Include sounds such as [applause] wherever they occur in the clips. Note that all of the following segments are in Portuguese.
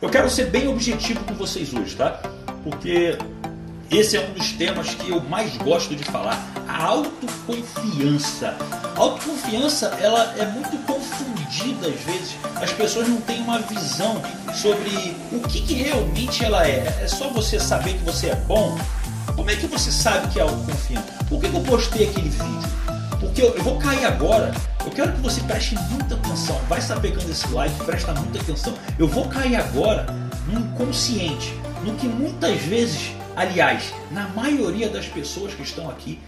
Eu quero ser bem objetivo com vocês hoje, tá? Porque esse é um dos temas que eu mais gosto de falar, a autoconfiança. A autoconfiança, ela é muito confundida às vezes. As pessoas não têm uma visão sobre o que, que realmente ela é. É só você saber que você é bom. Como é que você sabe que é autoconfiança? Por que, que eu postei aquele vídeo? Porque eu, eu vou cair agora. Eu quero que você preste muita atenção. Vai estar pegando esse like, presta muita atenção. Eu vou cair agora no inconsciente, no que muitas vezes Aliás, na maioria das pessoas que estão aqui,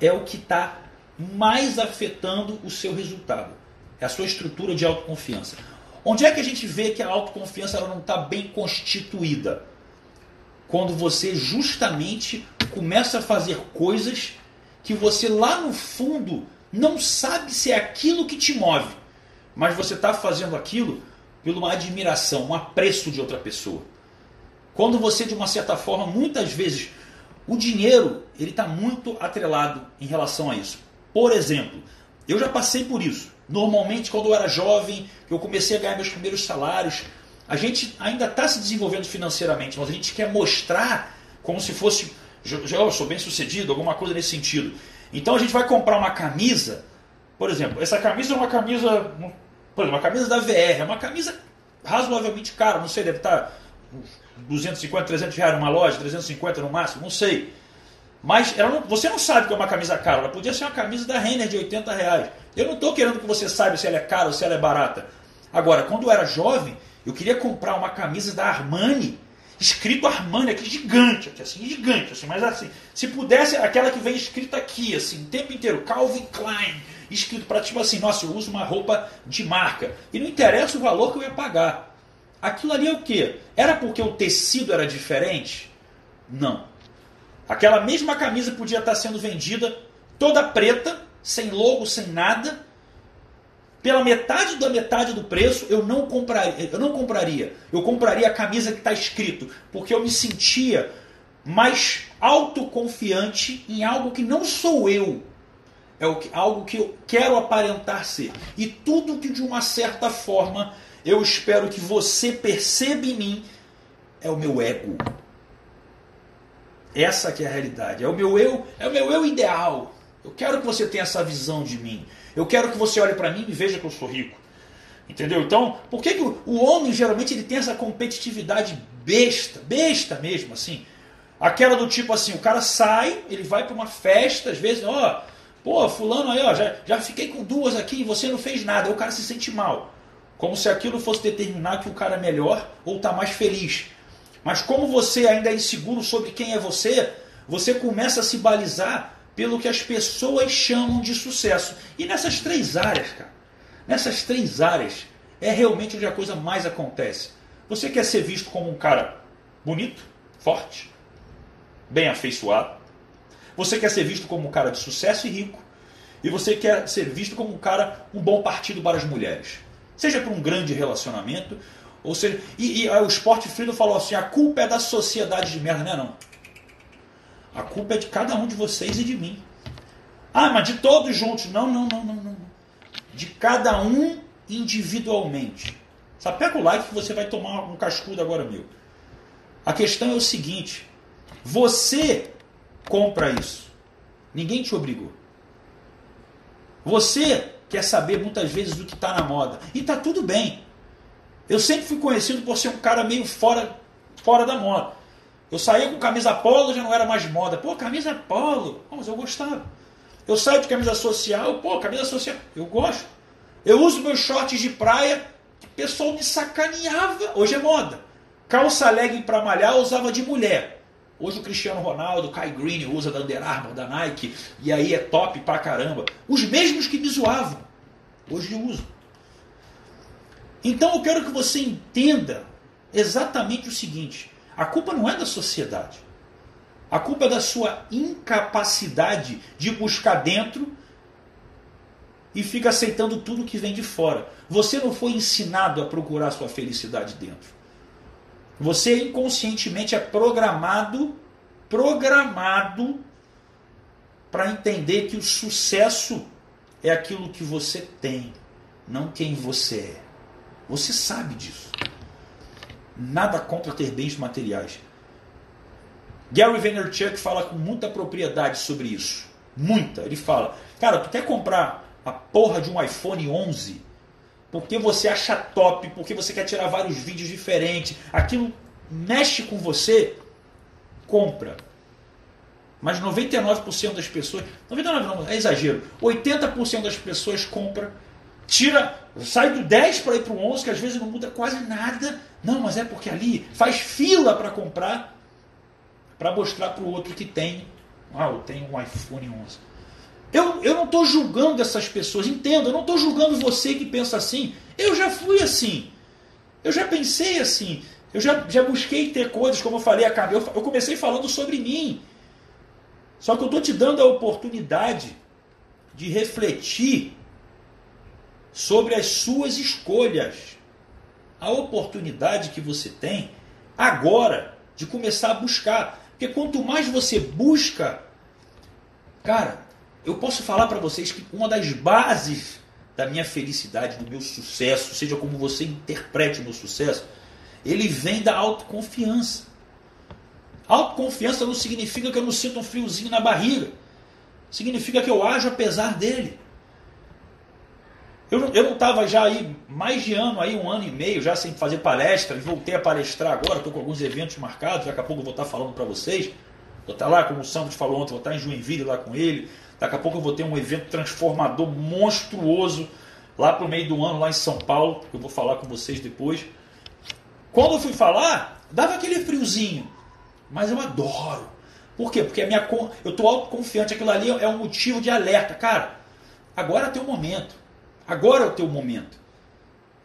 é o que está mais afetando o seu resultado. É a sua estrutura de autoconfiança. Onde é que a gente vê que a autoconfiança ela não está bem constituída? Quando você justamente começa a fazer coisas que você lá no fundo não sabe se é aquilo que te move, mas você está fazendo aquilo por uma admiração, um apreço de outra pessoa. Quando você, de uma certa forma, muitas vezes, o dinheiro ele está muito atrelado em relação a isso. Por exemplo, eu já passei por isso. Normalmente, quando eu era jovem, eu comecei a ganhar meus primeiros salários, a gente ainda está se desenvolvendo financeiramente, mas a gente quer mostrar como se fosse, eu sou bem sucedido, alguma coisa nesse sentido. Então a gente vai comprar uma camisa, por exemplo, essa camisa é uma camisa, por exemplo, uma camisa da VR, é uma camisa razoavelmente cara, não sei, deve estar tá 250, 300 reais numa loja, 350 no máximo, não sei. Mas não, você não sabe que é uma camisa cara, ela podia ser uma camisa da Renner de 80 reais. Eu não estou querendo que você saiba se ela é cara ou se ela é barata. Agora, quando eu era jovem, eu queria comprar uma camisa da Armani, escrito Armani aqui, gigante, aqui, assim, gigante, assim, mas assim, se pudesse, aquela que vem escrita aqui, assim, o tempo inteiro, Calvin Klein, escrito para tipo assim, nossa, eu uso uma roupa de marca. E não interessa o valor que eu ia pagar. Aquilo ali é o quê? Era porque o tecido era diferente? Não. Aquela mesma camisa podia estar sendo vendida toda preta, sem logo, sem nada, pela metade da metade do preço, eu não compraria. Eu não compraria. Eu compraria a camisa que está escrito, porque eu me sentia mais autoconfiante em algo que não sou eu. É algo que eu quero aparentar ser. E tudo que de uma certa forma eu espero que você perceba em mim é o meu ego. Essa que é a realidade. É o meu eu, é o meu eu ideal. Eu quero que você tenha essa visão de mim. Eu quero que você olhe para mim e veja que eu sou rico. Entendeu? Então, por que, que o, homem geralmente ele tem essa competitividade besta, besta mesmo, assim? Aquela do tipo assim, o cara sai, ele vai para uma festa, às vezes, ó, pô, fulano aí, ó, já, já fiquei com duas aqui e você não fez nada. Aí o cara se sente mal. Como se aquilo fosse determinar que o cara é melhor ou está mais feliz. Mas como você ainda é inseguro sobre quem é você, você começa a se balizar pelo que as pessoas chamam de sucesso. E nessas três áreas, cara, nessas três áreas, é realmente onde a coisa mais acontece. Você quer ser visto como um cara bonito, forte, bem afeiçoado. Você quer ser visto como um cara de sucesso e rico. E você quer ser visto como um cara, um bom partido para as mulheres seja para um grande relacionamento, ou seja, e, e o Sport Freedom falou assim: a culpa é da sociedade de merda, não é não. A culpa é de cada um de vocês e de mim. Ah, mas de todos juntos. Não, não, não, não, não. De cada um individualmente. Só pega o like que você vai tomar um cascudo agora meu. A questão é o seguinte: você compra isso. Ninguém te obrigou. Você quer saber muitas vezes do que está na moda. E está tudo bem. Eu sempre fui conhecido por ser um cara meio fora, fora da moda. Eu saía com camisa polo, já não era mais moda. Pô, camisa polo, mas eu gostava. Eu saio de camisa social, pô, camisa social, eu gosto. Eu uso meus shorts de praia, o pessoal me sacaneava. Hoje é moda. Calça legging para malhar eu usava de mulher. Hoje o Cristiano Ronaldo, o Kai Green usa da Under Armour, da Nike, e aí é top pra caramba. Os mesmos que me zoavam, hoje eu uso. Então eu quero que você entenda exatamente o seguinte: a culpa não é da sociedade. A culpa é da sua incapacidade de buscar dentro e fica aceitando tudo que vem de fora. Você não foi ensinado a procurar sua felicidade dentro. Você inconscientemente é programado, programado para entender que o sucesso é aquilo que você tem, não quem você é. Você sabe disso. Nada contra ter bens materiais. Gary Vaynerchuk fala com muita propriedade sobre isso. Muita. Ele fala, cara, tu quer comprar a porra de um iPhone 11 porque você acha top, porque você quer tirar vários vídeos diferentes, aquilo mexe com você, compra. Mas 99% das pessoas, 99 não, é exagero, 80% das pessoas compra, tira, sai do 10 para ir para o 11, que às vezes não muda quase nada. Não, mas é porque ali faz fila para comprar, para mostrar para o outro que tem. Ah, eu tenho um iPhone 11. Eu, eu não estou julgando essas pessoas, entenda, eu não estou julgando você que pensa assim. Eu já fui assim. Eu já pensei assim. Eu já, já busquei ter coisas, como eu falei, eu, eu comecei falando sobre mim. Só que eu estou te dando a oportunidade de refletir sobre as suas escolhas. A oportunidade que você tem agora de começar a buscar. Porque quanto mais você busca, cara, eu posso falar para vocês que uma das bases da minha felicidade, do meu sucesso, seja como você interprete o meu sucesso, ele vem da autoconfiança. Autoconfiança não significa que eu não sinto um friozinho na barriga. Significa que eu ajo apesar dele. Eu, eu não estava já aí mais de ano, aí um ano e meio, já sem fazer palestra, e voltei a palestrar agora, estou com alguns eventos marcados, daqui a pouco eu vou estar falando para vocês. Vou estar lá, como o Sandro falou ontem, vou estar em Joinville lá com ele. Daqui a pouco eu vou ter um evento transformador monstruoso lá para o meio do ano, lá em São Paulo, que eu vou falar com vocês depois. Quando eu fui falar, dava aquele friozinho, mas eu adoro. Por quê? Porque a minha, eu estou autoconfiante, aquilo ali é um motivo de alerta. Cara, agora o teu momento. Agora é o teu momento.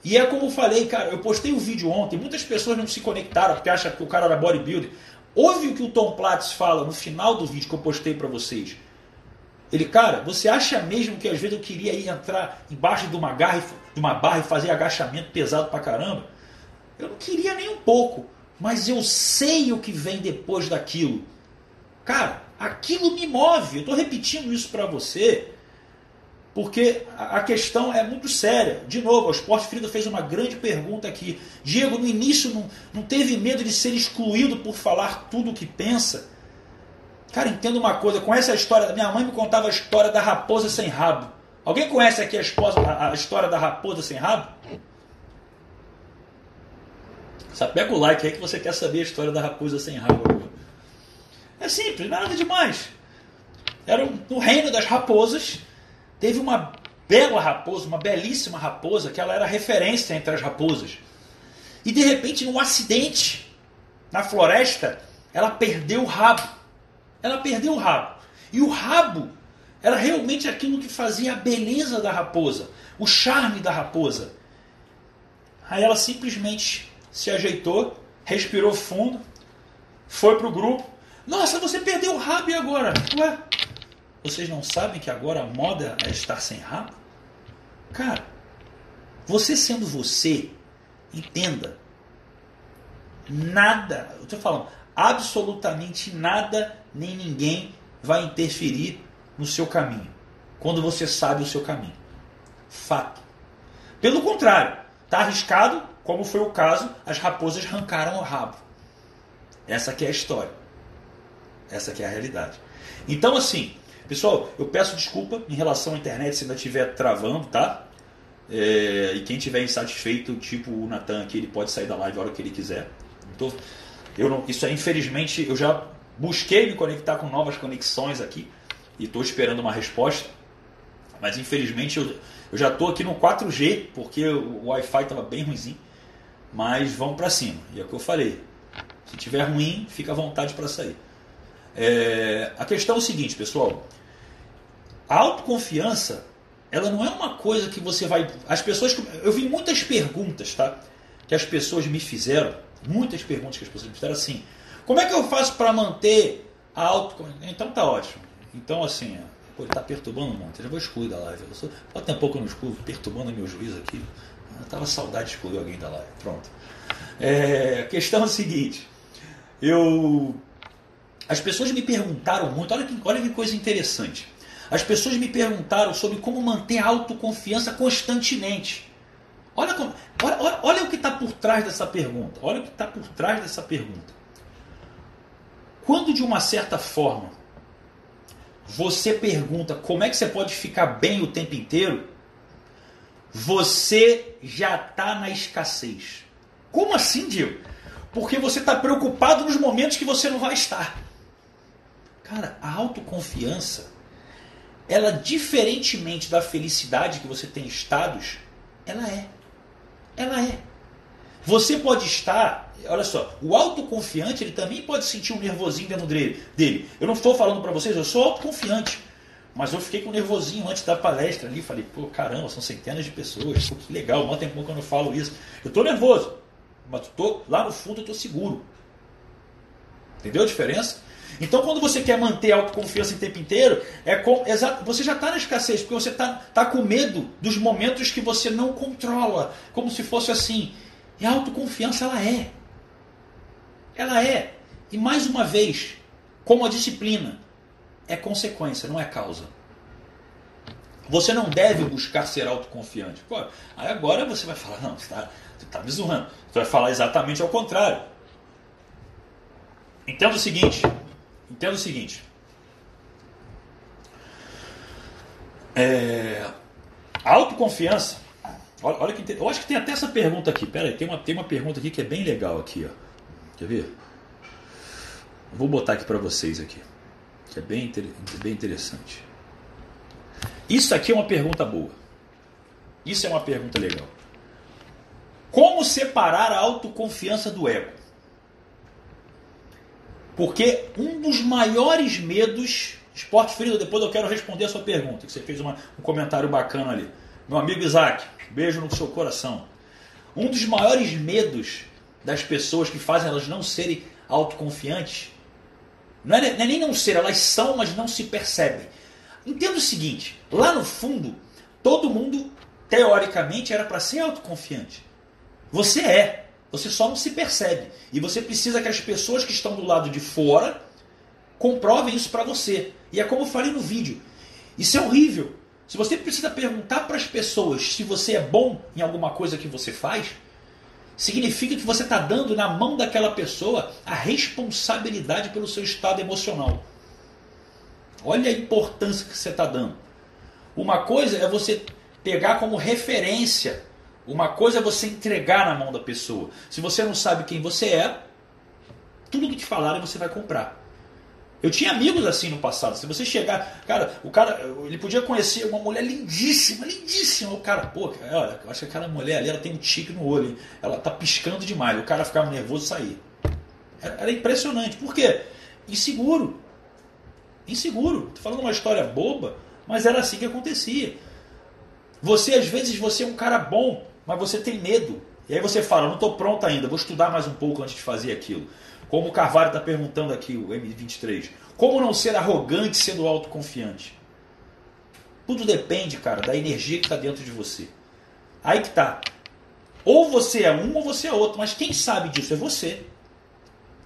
E é como eu falei, cara, eu postei um vídeo ontem, muitas pessoas não se conectaram porque acham que o cara era bodybuilder. Ouve o que o Tom Platz fala no final do vídeo que eu postei para vocês. Ele, cara, você acha mesmo que às vezes eu queria ir entrar embaixo de uma, garra, de uma barra e fazer agachamento pesado pra caramba? Eu não queria nem um pouco, mas eu sei o que vem depois daquilo. Cara, aquilo me move. Eu estou repetindo isso para você porque a questão é muito séria. De novo, o Esporte Frida fez uma grande pergunta aqui. Diego, no início, não, não teve medo de ser excluído por falar tudo o que pensa? Cara, entenda uma coisa, conhece a história. Minha mãe me contava a história da raposa sem rabo. Alguém conhece aqui a, esposa, a, a história da raposa sem rabo? Só pega o like aí que você quer saber a história da raposa sem rabo. É simples, nada demais. Era no reino das raposas, teve uma bela raposa, uma belíssima raposa, que ela era referência entre as raposas. E de repente, num acidente na floresta, ela perdeu o rabo. Ela perdeu o rabo. E o rabo era realmente aquilo que fazia a beleza da raposa, o charme da raposa. Aí ela simplesmente se ajeitou, respirou fundo, foi pro grupo. Nossa, você perdeu o rabo agora? Ué, vocês não sabem que agora a moda é estar sem rabo? Cara, você sendo você, entenda. Nada, eu estou falando, absolutamente nada nem ninguém vai interferir no seu caminho, quando você sabe o seu caminho. Fato. Pelo contrário, está arriscado, como foi o caso, as raposas arrancaram o rabo. Essa aqui é a história. Essa aqui é a realidade. Então, assim, pessoal, eu peço desculpa em relação à internet se ainda estiver travando, tá? É, e quem estiver insatisfeito, tipo o Natan aqui, ele pode sair da live a hora que ele quiser. Então, eu não, isso é infelizmente, eu já busquei me conectar com novas conexões aqui e estou esperando uma resposta. Mas infelizmente eu, eu já estou aqui no 4G porque o Wi-Fi estava bem ruimzinho. Mas vamos para cima. E é o que eu falei. Se tiver ruim, fica à vontade para sair. É, a questão é o seguinte, pessoal. A autoconfiança, ela não é uma coisa que você vai. As pessoas. Eu vi muitas perguntas, tá? Que as pessoas me fizeram muitas perguntas que as pessoas me fizeram assim. Como é que eu faço para manter a autoconfiança? Então tá ótimo. Então assim, pô, ele tá perturbando um monte. Eu já vou excluir da live. Eu sou, pode ter pouco eu não excluo, perturbando meu juiz aqui. Eu tava saudade de excluir alguém da live. Pronto. É, a questão é a seguinte. Eu. As pessoas me perguntaram muito, olha que, olha que coisa interessante. As pessoas me perguntaram sobre como manter a autoconfiança constantemente. Olha, como, olha, olha, olha o que está por trás dessa pergunta. Olha o que está por trás dessa pergunta. Quando de uma certa forma você pergunta como é que você pode ficar bem o tempo inteiro, você já está na escassez. Como assim, Diego? Porque você está preocupado nos momentos que você não vai estar. Cara, a autoconfiança, ela diferentemente da felicidade que você tem estados, ela é. Ela é. Você pode estar, olha só, o autoconfiante ele também pode sentir um nervosinho dentro dele. Eu não estou falando para vocês, eu sou autoconfiante. Mas eu fiquei com nervosinho antes da palestra ali. Falei, pô, caramba, são centenas de pessoas. Pô, que legal, mó tempo que eu não falo isso. Eu estou nervoso, mas tô, lá no fundo eu estou seguro. Entendeu a diferença? Então, quando você quer manter a autoconfiança o tempo inteiro, é com, você já está na escassez, porque você está tá com medo dos momentos que você não controla. Como se fosse assim. E a autoconfiança, ela é. Ela é. E mais uma vez, como a disciplina, é consequência, não é causa. Você não deve buscar ser autoconfiante. Pô, aí agora você vai falar, não, você está tá me zoando. Você vai falar exatamente ao contrário. Entenda o seguinte. Entenda o seguinte. É, a autoconfiança Olha, olha que eu acho que tem até essa pergunta aqui. Pera aí, tem uma, tem uma pergunta aqui que é bem legal aqui, ó. Quer ver? Vou botar aqui para vocês aqui, que é bem, bem interessante. Isso aqui é uma pergunta boa. Isso é uma pergunta legal. Como separar a autoconfiança do ego? Porque um dos maiores medos. Esporte Frida, depois eu quero responder a sua pergunta, que você fez uma, um comentário bacana ali. Meu amigo Isaac, beijo no seu coração. Um dos maiores medos das pessoas que fazem elas não serem autoconfiantes não é, não é nem não ser, elas são, mas não se percebem. Entenda o seguinte: lá no fundo, todo mundo, teoricamente, era para ser autoconfiante. Você é, você só não se percebe. E você precisa que as pessoas que estão do lado de fora comprovem isso para você. E é como eu falei no vídeo: isso é horrível. Se você precisa perguntar para as pessoas se você é bom em alguma coisa que você faz, significa que você está dando na mão daquela pessoa a responsabilidade pelo seu estado emocional. Olha a importância que você está dando. Uma coisa é você pegar como referência, uma coisa é você entregar na mão da pessoa. Se você não sabe quem você é, tudo que te falarem você vai comprar. Eu tinha amigos assim no passado. Se você chegar, cara, o cara, ele podia conhecer uma mulher lindíssima, lindíssima. O cara, pô, olha, eu acho que aquela mulher ali, ela tem um tique no olho, hein? ela tá piscando demais. O cara ficava nervoso e saía. Era, era impressionante. Por quê? Inseguro. Inseguro. Tô falando uma história boba, mas era assim que acontecia. Você, às vezes, você é um cara bom, mas você tem medo. E aí você fala, não estou pronto ainda, vou estudar mais um pouco antes de fazer aquilo. Como o Carvalho está perguntando aqui, o M23. Como não ser arrogante sendo autoconfiante? Tudo depende, cara, da energia que está dentro de você. Aí que tá. Ou você é um ou você é outro, mas quem sabe disso é você.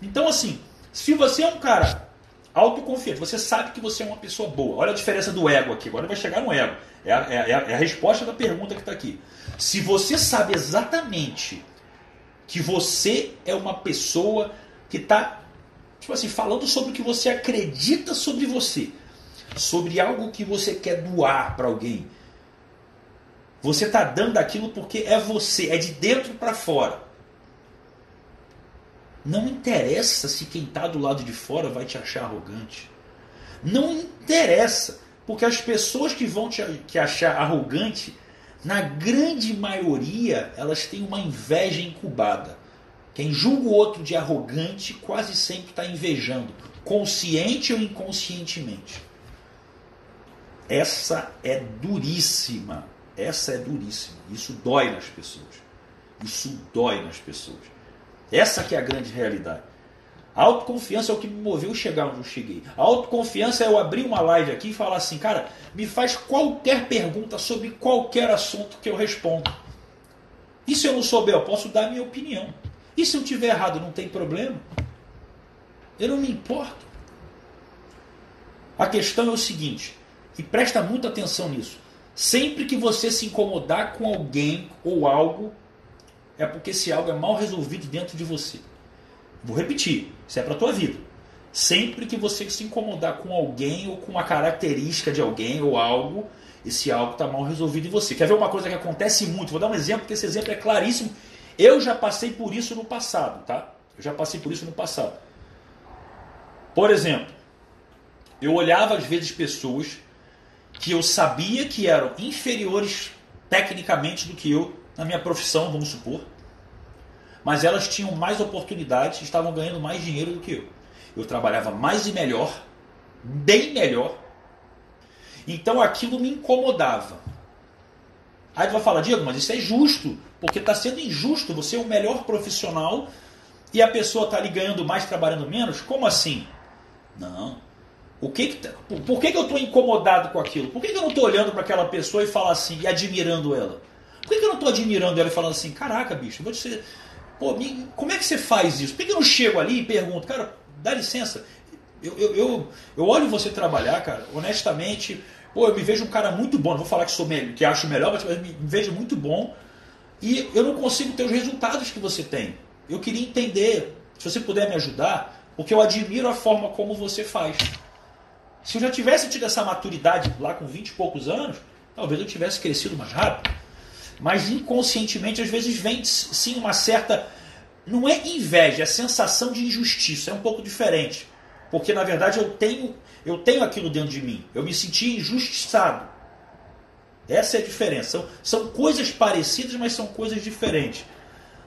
Então, assim, se você é um cara autoconfiante, você sabe que você é uma pessoa boa. Olha a diferença do ego aqui. Agora vai chegar no ego. É a, é a, é a resposta da pergunta que está aqui. Se você sabe exatamente que você é uma pessoa que está tipo assim, falando sobre o que você acredita sobre você, sobre algo que você quer doar para alguém. Você está dando aquilo porque é você, é de dentro para fora. Não interessa se quem está do lado de fora vai te achar arrogante. Não interessa, porque as pessoas que vão te que achar arrogante, na grande maioria, elas têm uma inveja incubada. Quem julga o outro de arrogante quase sempre está invejando, consciente ou inconscientemente. Essa é duríssima. Essa é duríssima. Isso dói nas pessoas. Isso dói nas pessoas. Essa que é a grande realidade. A autoconfiança é o que me moveu chegar onde eu cheguei. A autoconfiança é eu abrir uma live aqui e falar assim, cara, me faz qualquer pergunta sobre qualquer assunto que eu respondo. E se eu não souber, eu posso dar minha opinião. E se eu tiver errado, não tem problema? Eu não me importo. A questão é o seguinte, e presta muita atenção nisso. Sempre que você se incomodar com alguém ou algo, é porque esse algo é mal resolvido dentro de você. Vou repetir, isso é para tua vida. Sempre que você se incomodar com alguém ou com uma característica de alguém ou algo, esse algo está mal resolvido em você. Quer ver uma coisa que acontece muito? Vou dar um exemplo, porque esse exemplo é claríssimo. Eu já passei por isso no passado, tá? Eu já passei por isso no passado. Por exemplo, eu olhava às vezes pessoas que eu sabia que eram inferiores tecnicamente do que eu na minha profissão, vamos supor, mas elas tinham mais oportunidades, estavam ganhando mais dinheiro do que eu. Eu trabalhava mais e melhor, bem melhor. Então aquilo me incomodava. Aí tu vai falar, Diego, mas isso é justo, porque está sendo injusto. Você é o melhor profissional e a pessoa está ali ganhando mais, trabalhando menos? Como assim? Não. O que, que tá, por que, que eu estou incomodado com aquilo? Por que, que eu não estou olhando para aquela pessoa e falar assim, e admirando ela? Por que, que eu não estou admirando ela e falando assim, caraca, bicho, vou te Pô, como é que você faz isso? Por que eu não chego ali e pergunto, cara, dá licença, eu, eu, eu, eu olho você trabalhar, cara, honestamente, pô, eu me vejo um cara muito bom, não vou falar que sou melhor, que acho melhor, mas me vejo muito bom e eu não consigo ter os resultados que você tem. Eu queria entender, se você puder me ajudar, porque eu admiro a forma como você faz. Se eu já tivesse tido essa maturidade lá com 20 e poucos anos, talvez eu tivesse crescido mais rápido. Mas inconscientemente, às vezes, vem sim uma certa. Não é inveja, é sensação de injustiça. É um pouco diferente. Porque na verdade eu tenho, eu tenho aquilo dentro de mim. Eu me senti injustiçado. Essa é a diferença. São, são coisas parecidas, mas são coisas diferentes.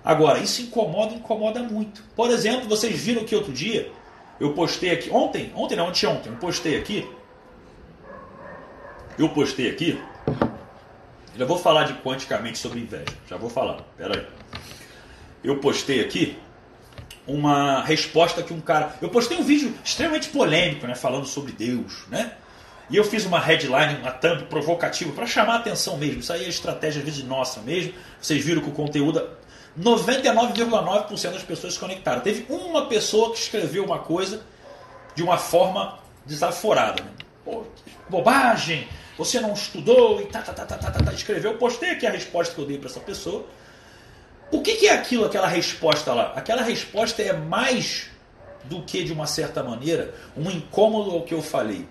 Agora, isso incomoda, incomoda muito. Por exemplo, vocês viram que outro dia eu postei aqui, ontem, ontem não, ontem, ontem, eu postei aqui. Eu postei aqui já vou falar de quanticamente sobre inveja. Já vou falar. Pera aí. Eu postei aqui uma resposta que um cara. Eu postei um vídeo extremamente polêmico, né? Falando sobre Deus, né? E eu fiz uma headline, uma thumb provocativa para chamar a atenção mesmo. Isso aí é estratégia às vezes nossa mesmo. Vocês viram que o conteúdo. 99,9% das pessoas se conectaram. Teve uma pessoa que escreveu uma coisa de uma forma desaforada. Né? Pô, bobagem! você não estudou e tá, tá, tá, tá, tá, tá, tá, escreveu. Eu postei aqui a resposta que eu dei para essa pessoa. O que, que é aquilo, aquela resposta lá? Aquela resposta é mais do que, de uma certa maneira, um incômodo ao que eu falei.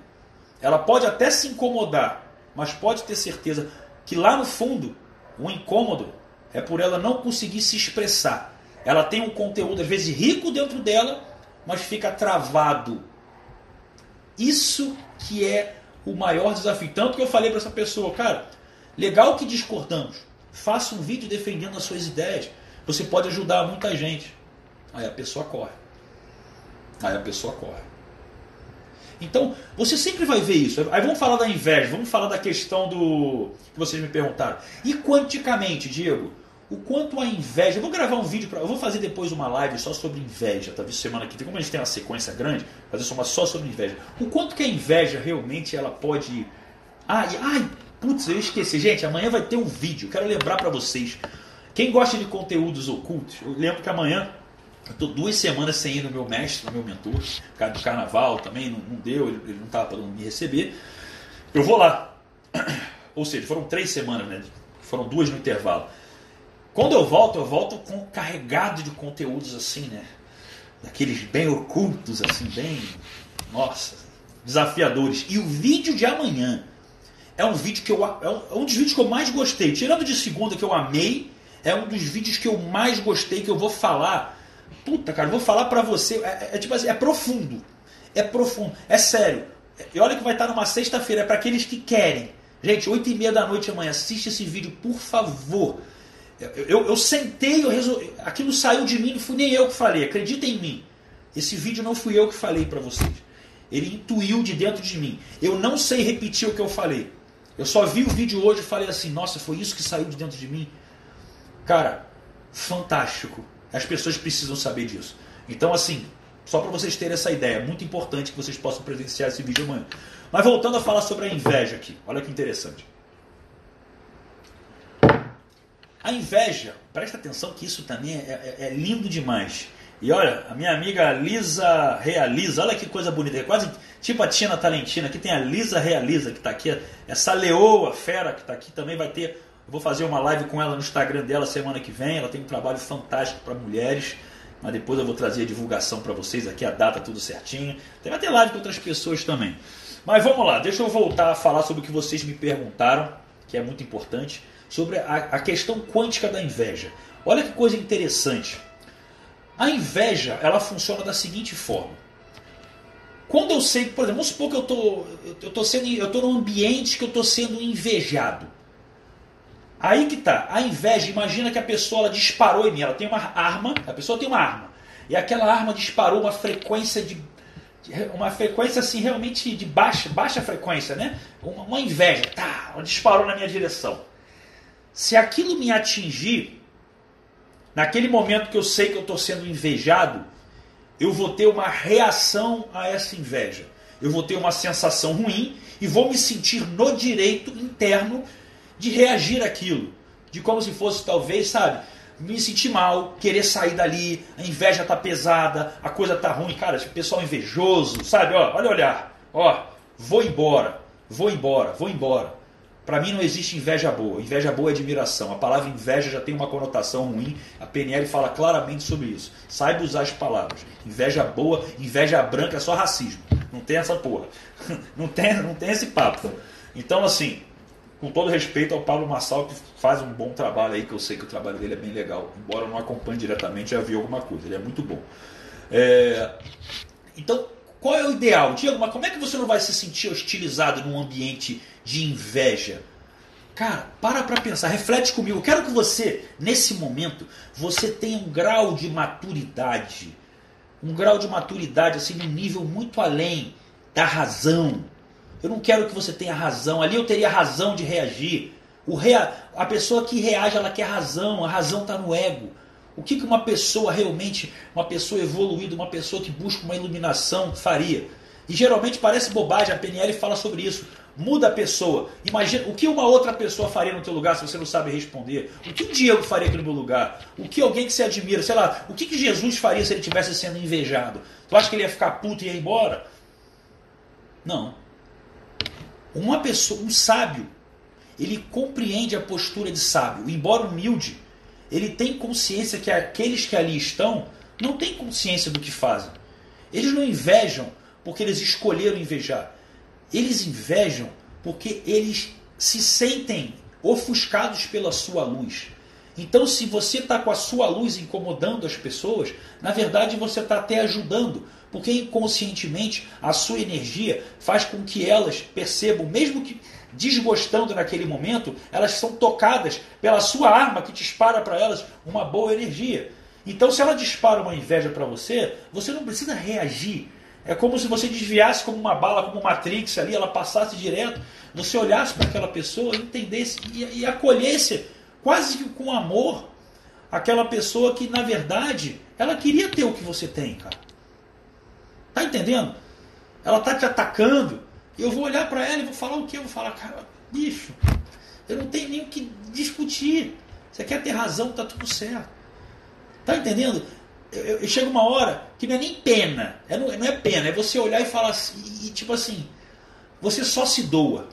Ela pode até se incomodar, mas pode ter certeza que lá no fundo, o incômodo é por ela não conseguir se expressar. Ela tem um conteúdo, às vezes, rico dentro dela, mas fica travado. Isso que é o maior desafio. Tanto que eu falei para essa pessoa, cara, legal que discordamos. Faça um vídeo defendendo as suas ideias. Você pode ajudar muita gente. Aí a pessoa corre. Aí a pessoa corre. Então, você sempre vai ver isso. Aí vamos falar da inveja, vamos falar da questão do que vocês me perguntaram. E quanticamente, Diego? O quanto a inveja. Eu vou gravar um vídeo, pra, eu vou fazer depois uma live só sobre inveja, talvez semana que vem. Como a gente tem uma sequência grande, fazer uma só sobre inveja. O quanto que a inveja realmente ela pode. Ai, ai, putz, eu esqueci. Gente, amanhã vai ter um vídeo. Quero lembrar para vocês. Quem gosta de conteúdos ocultos, eu lembro que amanhã eu tô duas semanas sem ir no meu mestre, no meu mentor, por causa do carnaval também, não, não deu, ele, ele não estava podendo me receber. Eu vou lá. [clears throat] Ou seja, foram três semanas, né? Foram duas no intervalo. Quando eu volto, eu volto com carregado de conteúdos assim, né? Daqueles bem ocultos, assim, bem. Nossa, desafiadores. E o vídeo de amanhã é um vídeo que eu. É um dos vídeos que eu mais gostei. Tirando de segunda que eu amei, é um dos vídeos que eu mais gostei, que eu vou falar. Puta, cara, vou falar pra você. É, é, é tipo assim, é profundo. É profundo. É sério. E olha que vai estar numa sexta-feira, é para aqueles que querem. Gente, 8 e meia da noite amanhã, assiste esse vídeo, por favor. Eu, eu, eu sentei, eu resolvi, aquilo saiu de mim, não fui nem eu que falei, acredita em mim. Esse vídeo não fui eu que falei para vocês. Ele intuiu de dentro de mim. Eu não sei repetir o que eu falei. Eu só vi o vídeo hoje e falei assim: nossa, foi isso que saiu de dentro de mim. Cara, fantástico. As pessoas precisam saber disso. Então, assim, só para vocês terem essa ideia, é muito importante que vocês possam presenciar esse vídeo amanhã. Mas voltando a falar sobre a inveja aqui, olha que interessante. A inveja, presta atenção que isso também é, é, é, lindo demais. E olha, a minha amiga Lisa Realiza, olha que coisa bonita, é quase tipo a Tina Talentina. Aqui tem a Lisa Realiza que está aqui, essa leoa fera que está aqui também vai ter vou fazer uma live com ela no Instagram dela semana que vem. Ela tem um trabalho fantástico para mulheres. Mas depois eu vou trazer a divulgação para vocês aqui, a data tudo certinho. Tem até live com outras pessoas também. Mas vamos lá, deixa eu voltar a falar sobre o que vocês me perguntaram, que é muito importante, sobre a, a questão quântica da inveja. Olha que coisa interessante. A inveja, ela funciona da seguinte forma. Quando eu sei, por exemplo, vamos supor que eu tô, eu tô sendo, eu tô num ambiente que eu tô sendo invejado. Aí que tá. A inveja, imagina que a pessoa ela disparou em mim, ela tem uma arma, a pessoa tem uma arma. E aquela arma disparou uma frequência de uma frequência assim realmente de baixa, baixa frequência, né? Uma, uma inveja, tá, ela disparou na minha direção. Se aquilo me atingir, naquele momento que eu sei que eu estou sendo invejado, eu vou ter uma reação a essa inveja. Eu vou ter uma sensação ruim e vou me sentir no direito interno de reagir àquilo. De como se fosse, talvez, sabe, me sentir mal, querer sair dali, a inveja tá pesada, a coisa tá ruim, cara, esse pessoal invejoso, sabe? Ó, olha olhar, ó, vou embora, vou embora, vou embora. Para mim não existe inveja boa. Inveja boa é admiração. A palavra inveja já tem uma conotação ruim. A PNL fala claramente sobre isso. Saiba usar as palavras. Inveja boa, inveja branca é só racismo. Não tem essa porra. [laughs] Não tem, não tem esse papo. Então, assim, com todo respeito ao Pablo Massal, que faz um bom trabalho aí, que eu sei que o trabalho dele é bem legal. Embora eu não acompanhe diretamente, já vi alguma coisa. Ele é muito bom. É... Então, qual é o ideal? Diego, mas como é que você não vai se sentir hostilizado num ambiente de inveja? Cara, para para pensar, reflete comigo. Eu quero que você, nesse momento, você tenha um grau de maturidade. Um grau de maturidade, assim, num nível muito além da razão eu não quero que você tenha razão. Ali eu teria razão de reagir. O rea... A pessoa que reage, ela quer razão. A razão está no ego. O que, que uma pessoa realmente, uma pessoa evoluída, uma pessoa que busca uma iluminação faria? E geralmente parece bobagem, a PNL fala sobre isso. Muda a pessoa. Imagina o que uma outra pessoa faria no teu lugar se você não sabe responder. O que o Diego faria aqui no meu lugar? O que alguém que se admira, sei lá, o que, que Jesus faria se ele tivesse sendo invejado? Tu acha que ele ia ficar puto e ia embora? Não. Uma pessoa, um sábio, ele compreende a postura de sábio, embora humilde, ele tem consciência que aqueles que ali estão não têm consciência do que fazem. Eles não invejam porque eles escolheram invejar. Eles invejam porque eles se sentem ofuscados pela sua luz. Então, se você está com a sua luz incomodando as pessoas, na verdade você está até ajudando, porque inconscientemente a sua energia faz com que elas percebam, mesmo que desgostando naquele momento, elas são tocadas pela sua arma que dispara para elas uma boa energia. Então, se ela dispara uma inveja para você, você não precisa reagir. É como se você desviasse como uma bala, como Matrix ali, ela passasse direto, você olhasse para aquela pessoa, entendesse e, e acolhesse, quase que com amor, aquela pessoa que, na verdade, ela queria ter o que você tem, cara. Tá entendendo? Ela tá te atacando. Eu vou olhar para ela e vou falar o quê? Eu vou falar, cara, bicho, eu não tenho nem o que discutir. Você quer ter razão, tá tudo certo. Tá entendendo? Eu, eu, eu chego uma hora que não é nem pena. É, não, não, é pena, é você olhar e falar assim, e, e tipo assim, você só se doa.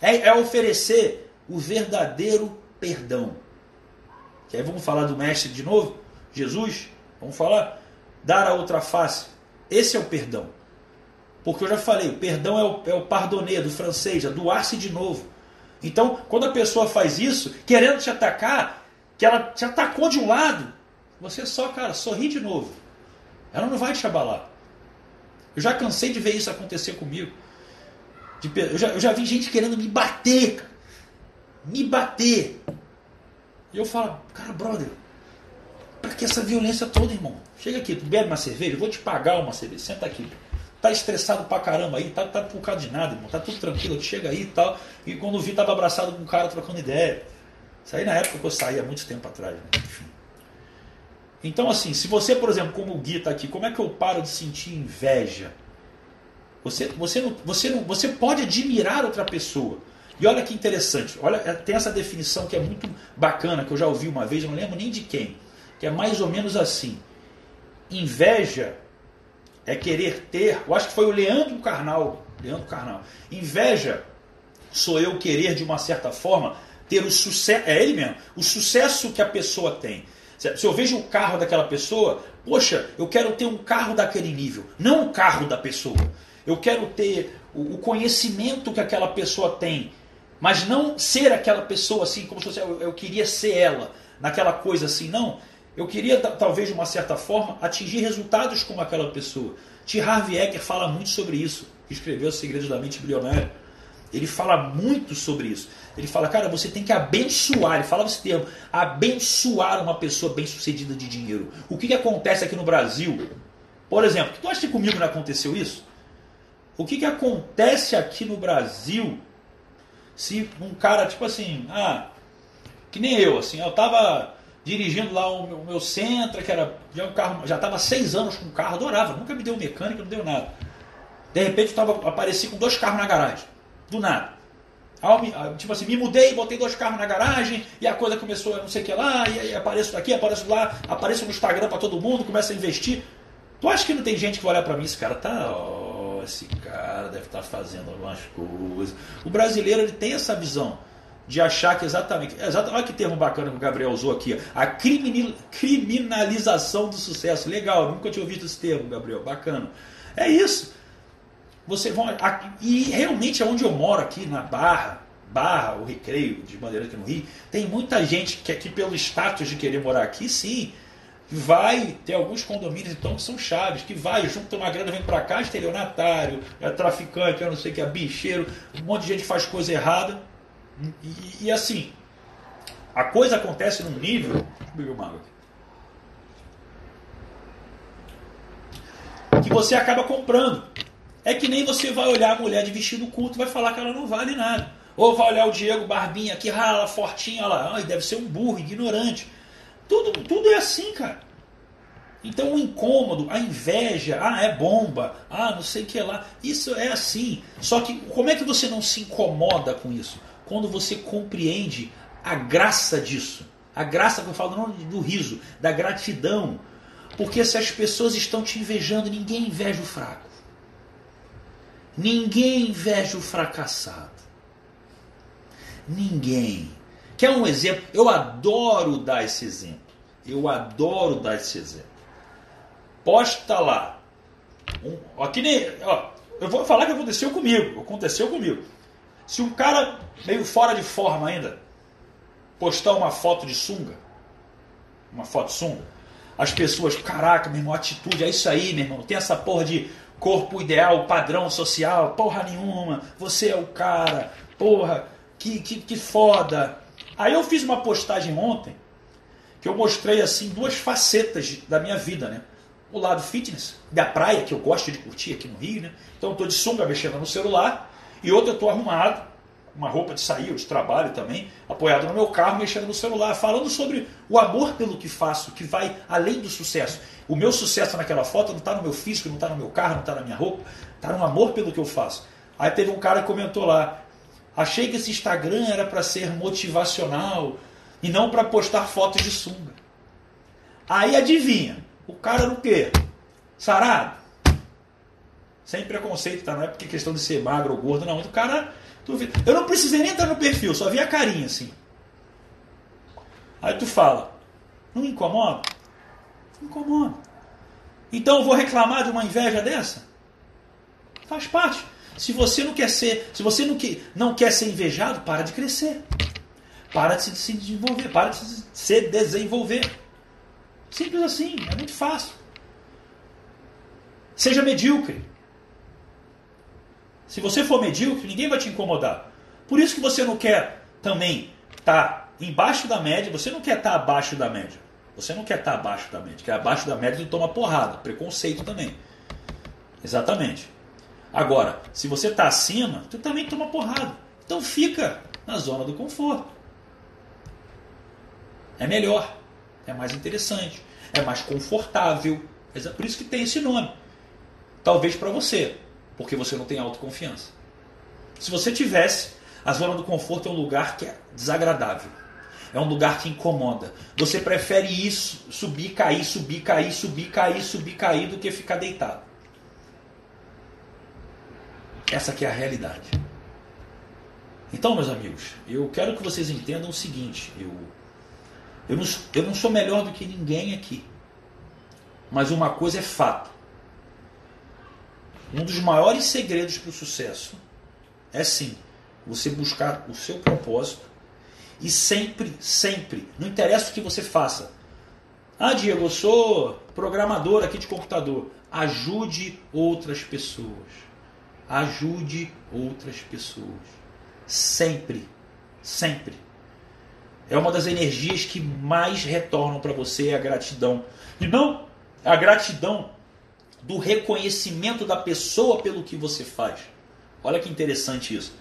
É, é oferecer o verdadeiro perdão. Que aí vamos falar do mestre de novo, Jesus. Vamos falar dar a outra face. Esse é o perdão. Porque eu já falei, perdão é o, é o pardonner do francês, é doar-se de novo. Então, quando a pessoa faz isso, querendo te atacar, que ela te atacou de um lado, você só, cara, sorri de novo. Ela não vai te abalar. Eu já cansei de ver isso acontecer comigo. eu, já, eu já vi gente querendo me bater. Me bater. E eu falo, cara, brother, Pra que essa violência toda, irmão? Chega aqui, tu bebe uma cerveja, eu vou te pagar uma cerveja, senta aqui. Tá estressado pra caramba aí, tá, tá por causa de nada, irmão. Tá tudo tranquilo, chega aí e tal. E quando vi, tava abraçado com um cara trocando ideia. Isso aí na época que eu saí, há muito tempo atrás. Né? Enfim. Então, assim, se você, por exemplo, como o Gui tá aqui, como é que eu paro de sentir inveja? Você, você, não, você, não, você pode admirar outra pessoa. E olha que interessante, olha, tem essa definição que é muito bacana, que eu já ouvi uma vez, não lembro nem de quem que é mais ou menos assim. Inveja é querer ter, eu acho que foi o Leandro Carnal, Leandro Carnal. Inveja sou eu querer de uma certa forma ter o sucesso. É ele mesmo. O sucesso que a pessoa tem. Se eu vejo o carro daquela pessoa, poxa, eu quero ter um carro daquele nível, não o carro da pessoa. Eu quero ter o conhecimento que aquela pessoa tem, mas não ser aquela pessoa assim, como se fosse, eu, eu queria ser ela, naquela coisa assim, não. Eu queria, talvez de uma certa forma, atingir resultados como aquela pessoa. T. Harvey Eker fala muito sobre isso, que escreveu Os Segredos da Mente Bilionária. Ele fala muito sobre isso. Ele fala, cara, você tem que abençoar, ele fala esse termo, abençoar uma pessoa bem sucedida de dinheiro. O que, que acontece aqui no Brasil? Por exemplo, tu acha que comigo não aconteceu isso? O que, que acontece aqui no Brasil se um cara, tipo assim, ah, que nem eu, assim, eu tava dirigindo lá o meu, o meu Sentra, que era já um carro, já tava seis anos com o carro, adorava, nunca me deu mecânica, não deu nada. De repente eu tava, apareci com dois carros na garagem, do nada. Tipo assim, me mudei, botei dois carros na garagem e a coisa começou a não sei o que lá, e aí apareço daqui, apareço lá, apareço no Instagram para todo mundo, começa a investir. Tu acha que não tem gente que vai olhar para mim, esse cara tá, oh, esse cara deve estar tá fazendo algumas coisas. O brasileiro ele tem essa visão de achar que exatamente, exatamente olha que termo bacana que o Gabriel usou aqui, a criminalização do sucesso. Legal, nunca tinha ouvido esse termo, Gabriel, bacana. É isso. Você vão, e realmente é onde eu moro aqui, na Barra, Barra, o Recreio, de maneira que no Rio, tem muita gente que aqui pelo status de querer morar aqui, sim, vai, ter alguns condomínios então que são chaves, que vai, junta uma grana, vem para cá, estelionatário, é traficante, eu não sei o que, é bicheiro, um monte de gente faz coisa errada. E, e assim, a coisa acontece num nível. Deixa eu aqui. Que você acaba comprando. É que nem você vai olhar a mulher de vestido curto e vai falar que ela não vale nada. Ou vai olhar o Diego Barbinha aqui, rala, fortinha, olha lá, ai, deve ser um burro, ignorante. Tudo, tudo é assim, cara. Então o incômodo, a inveja, ah, é bomba, ah, não sei o que lá, isso é assim. Só que como é que você não se incomoda com isso? Quando você compreende a graça disso. A graça que eu falo não do riso, da gratidão. Porque se as pessoas estão te invejando, ninguém inveja o fraco. Ninguém inveja o fracassado. Ninguém. Quer um exemplo? Eu adoro dar esse exemplo. Eu adoro dar esse exemplo. Posta lá. Um, ó, nem, ó, eu vou falar que aconteceu comigo. Aconteceu comigo. Se um cara meio fora de forma ainda postar uma foto de sunga, uma foto sunga, as pessoas, caraca, meu irmão, atitude, é isso aí, meu irmão. Tem essa porra de corpo ideal, padrão social, porra nenhuma, você é o cara, porra, que, que, que foda. Aí eu fiz uma postagem ontem que eu mostrei assim duas facetas da minha vida, né? O lado fitness, da praia, que eu gosto de curtir aqui no Rio, né? Então eu tô de sunga mexendo no celular, e outro eu tô arrumado, uma roupa de sair de trabalho também, apoiado no meu carro, mexendo no celular, falando sobre o amor pelo que faço, que vai além do sucesso. O meu sucesso naquela foto não está no meu físico, não está no meu carro, não está na minha roupa, está no amor pelo que eu faço. Aí teve um cara que comentou lá, achei que esse Instagram era para ser motivacional e não para postar fotos de sunga. Aí adivinha, o cara era o quê? Sarado? Sem preconceito, tá? Não é porque questão de ser magro ou gordo, não. O cara. Eu não precisei nem entrar no perfil, só vi a carinha assim. Aí tu fala, não incomoda? Incomoda. Então eu vou reclamar de uma inveja dessa? Faz parte. Se você não quer ser, se você não quer, não quer ser invejado, para de crescer. Para de se desenvolver, para de se desenvolver. Simples assim, é muito fácil. Seja medíocre. Se você for medíocre, ninguém vai te incomodar. Por isso que você não quer também estar tá embaixo da média, você não quer estar tá abaixo da média. Você não quer estar abaixo da média, que abaixo da média tu toma porrada, preconceito também. Exatamente. Agora, se você está acima, tu também toma porrada. Então fica na zona do conforto. É melhor, é mais interessante, é mais confortável. É por isso que tem esse nome. Talvez para você, porque você não tem autoconfiança. Se você tivesse, a zona do conforto é um lugar que é desagradável. É um lugar que incomoda. Você prefere isso, subir, cair, subir, cair, subir, cair, subir, cair, do que ficar deitado. Essa é a realidade. Então, meus amigos, eu quero que vocês entendam o seguinte: eu, eu, não, eu não sou melhor do que ninguém aqui. Mas uma coisa é fato. Um dos maiores segredos para o sucesso é sim você buscar o seu propósito e sempre, sempre, não interessa o que você faça. Ah, Diego, eu sou programador aqui de computador. Ajude outras pessoas. Ajude outras pessoas. Sempre, sempre. É uma das energias que mais retornam para você é a gratidão. E não a gratidão do reconhecimento da pessoa pelo que você faz. Olha que interessante isso.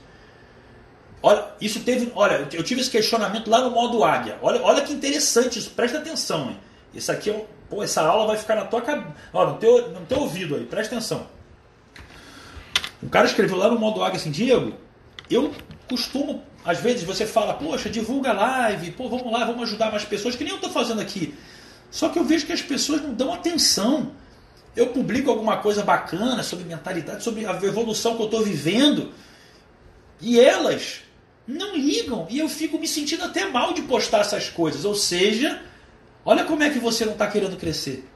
Olha, isso teve, olha, eu tive esse questionamento lá no modo águia. Olha, olha que interessante isso. Presta atenção, hein? Isso aqui é, pô, essa aula vai ficar na tua cabeça, no teu, no teu ouvido aí. Presta atenção. Um cara escreveu lá no modo águia assim, Diego, eu costumo, às vezes você fala, poxa, divulga live, pô, vamos lá, vamos ajudar mais pessoas, que nem eu estou fazendo aqui. Só que eu vejo que as pessoas não dão atenção. Eu publico alguma coisa bacana sobre mentalidade, sobre a evolução que eu estou vivendo, e elas não ligam. E eu fico me sentindo até mal de postar essas coisas. Ou seja, olha como é que você não está querendo crescer.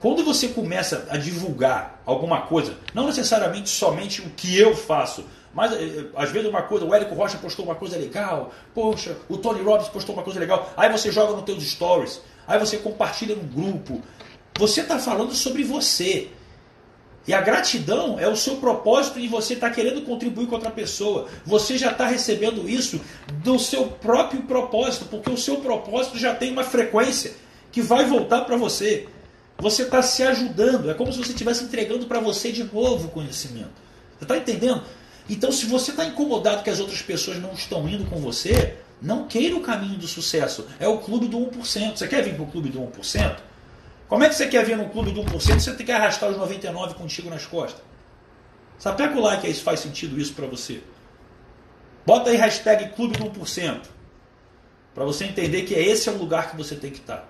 Quando você começa a divulgar alguma coisa, não necessariamente somente o que eu faço, mas eh, eh, às vezes uma coisa, o Érico Rocha postou uma coisa legal, poxa, o Tony Robbins postou uma coisa legal, aí você joga nos teus stories, aí você compartilha no grupo. Você está falando sobre você. E a gratidão é o seu propósito e você está querendo contribuir com outra pessoa. Você já está recebendo isso do seu próprio propósito, porque o seu propósito já tem uma frequência que vai voltar para você. Você está se ajudando. É como se você estivesse entregando para você de novo o conhecimento. Você está entendendo? Então, se você está incomodado que as outras pessoas não estão indo com você, não queira o caminho do sucesso. É o clube do 1%. Você quer vir para o clube do 1%? Como é que você quer vir no clube do 1% você tem que arrastar os 99% contigo nas costas? Sapeca o like aí se faz sentido isso para você. Bota aí hashtag clube do 1%. Para você entender que esse é o lugar que você tem que estar. Tá.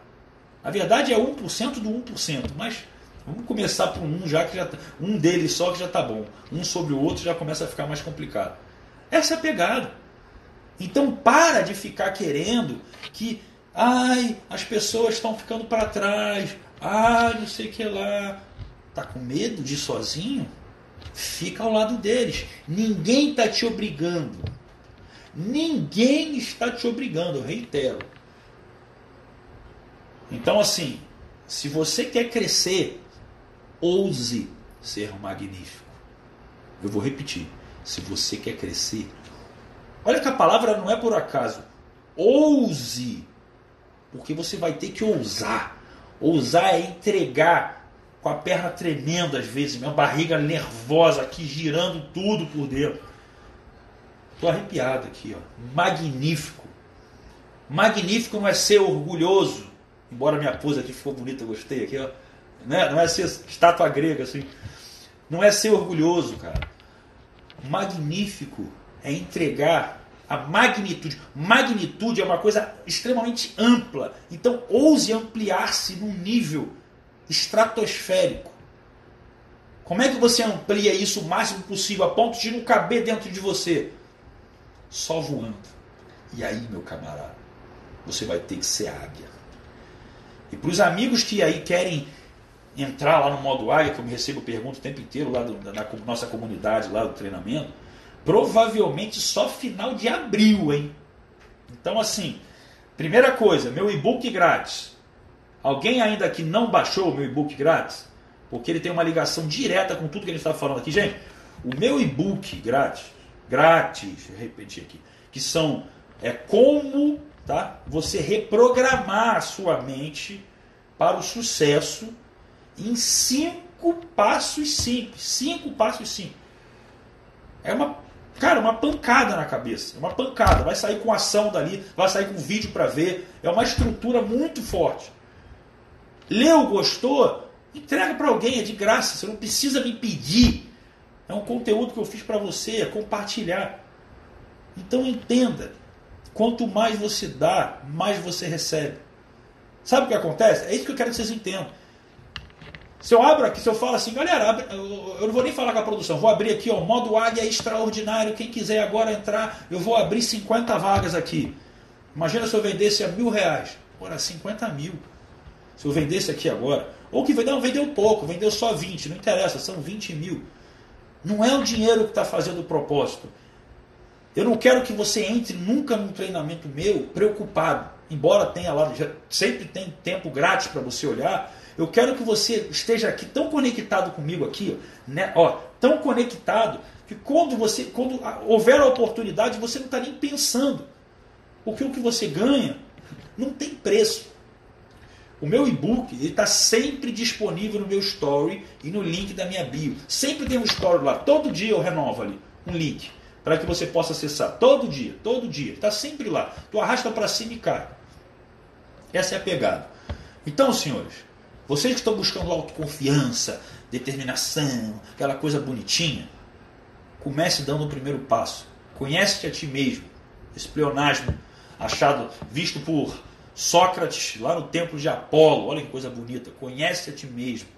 A verdade é 1% do 1%, mas vamos começar por um já que já tá, um deles só que já está bom. Um sobre o outro já começa a ficar mais complicado. Essa é a pegada. Então para de ficar querendo que ai, as pessoas estão ficando para trás, ah, não sei o que lá. Tá com medo de ir sozinho? Fica ao lado deles. Ninguém está te obrigando. Ninguém está te obrigando, eu reitero. Então, assim, se você quer crescer, ouse ser magnífico. Eu vou repetir. Se você quer crescer, olha que a palavra não é por acaso. Ouse. Porque você vai ter que ousar. Ousar é entregar com a perna tremendo às vezes, minha barriga nervosa aqui, girando tudo por dentro. Estou arrepiado aqui, ó. Magnífico. Magnífico não é ser orgulhoso, embora minha pose aqui ficou bonita, gostei aqui, ó. Não é, não é ser estátua grega, assim. Não é ser orgulhoso, cara. Magnífico é entregar a magnitude. Magnitude é uma coisa extremamente ampla. Então, ouse ampliar-se num nível estratosférico. Como é que você amplia isso o máximo possível a ponto de não caber dentro de você? Só voando. E aí, meu camarada, você vai ter que ser águia. E para os amigos que aí querem entrar lá no modo águia, que eu me recebo pergunta o tempo inteiro lá do, na nossa comunidade, lá do treinamento, provavelmente só final de abril, hein? Então, assim, primeira coisa, meu e-book grátis. Alguém ainda que não baixou o meu e-book grátis? Porque ele tem uma ligação direta com tudo que a gente está falando aqui. Gente, o meu e-book grátis, grátis, repetir aqui, que são é como tá, você reprogramar a sua mente para o sucesso em cinco passos simples. Cinco passos simples. É uma Cara, uma pancada na cabeça. Uma pancada. Vai sair com ação dali, vai sair com vídeo para ver. É uma estrutura muito forte. Leu, gostou? Entrega para alguém, é de graça. Você não precisa me pedir. É um conteúdo que eu fiz para você, é compartilhar. Então entenda. Quanto mais você dá, mais você recebe. Sabe o que acontece? É isso que eu quero que vocês entendam. Se eu abro aqui, se eu falo assim, galera, eu não vou nem falar com a produção, vou abrir aqui, ó, modo águia extraordinário, quem quiser agora entrar, eu vou abrir 50 vagas aqui. Imagina se eu vendesse a mil reais. Ora, 50 mil. Se eu vendesse aqui agora. Ou que não, vendeu pouco, vendeu só 20, não interessa, são 20 mil. Não é o dinheiro que está fazendo o propósito. Eu não quero que você entre nunca num treinamento meu preocupado. Embora tenha lá, sempre tem tempo grátis para você olhar, eu quero que você esteja aqui tão conectado comigo aqui, né? Ó, tão conectado que quando você, quando houver a oportunidade, você não está nem pensando. Porque o que você ganha não tem preço. O meu e-book está sempre disponível no meu story e no link da minha bio. Sempre tem um story lá. Todo dia eu renovo ali um link para que você possa acessar. Todo dia, todo dia. Está sempre lá. Tu arrasta para cima e cai. Essa é a pegada. Então, senhores, vocês que estão buscando autoconfiança, determinação, aquela coisa bonitinha, comece dando o primeiro passo. Conhece-te a ti mesmo. Esse pleonasmo achado, visto por Sócrates lá no templo de Apolo. Olha que coisa bonita. Conhece a ti mesmo.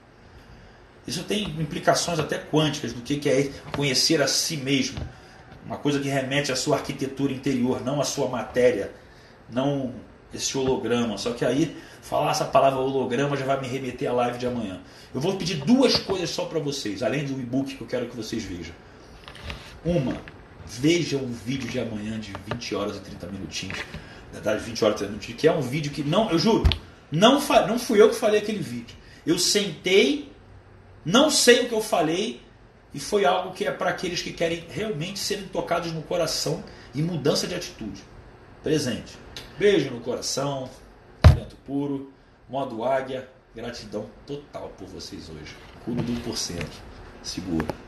Isso tem implicações até quânticas do que é conhecer a si mesmo. Uma coisa que remete à sua arquitetura interior, não à sua matéria, não esse holograma. Só que aí falar essa palavra holograma já vai me remeter à live de amanhã. Eu vou pedir duas coisas só para vocês, além do e-book que eu quero que vocês vejam. Uma, vejam o vídeo de amanhã de 20 horas e 30 minutinhos. Das 20 horas e 30 minutinhos, que é um vídeo que, não, eu juro, não, não fui eu que falei aquele vídeo. Eu sentei, não sei o que eu falei, e foi algo que é para aqueles que querem realmente serem tocados no coração e mudança de atitude. Presente. Beijo no coração, talento puro, modo águia, gratidão total por vocês hoje. Curo do 1%. Segura.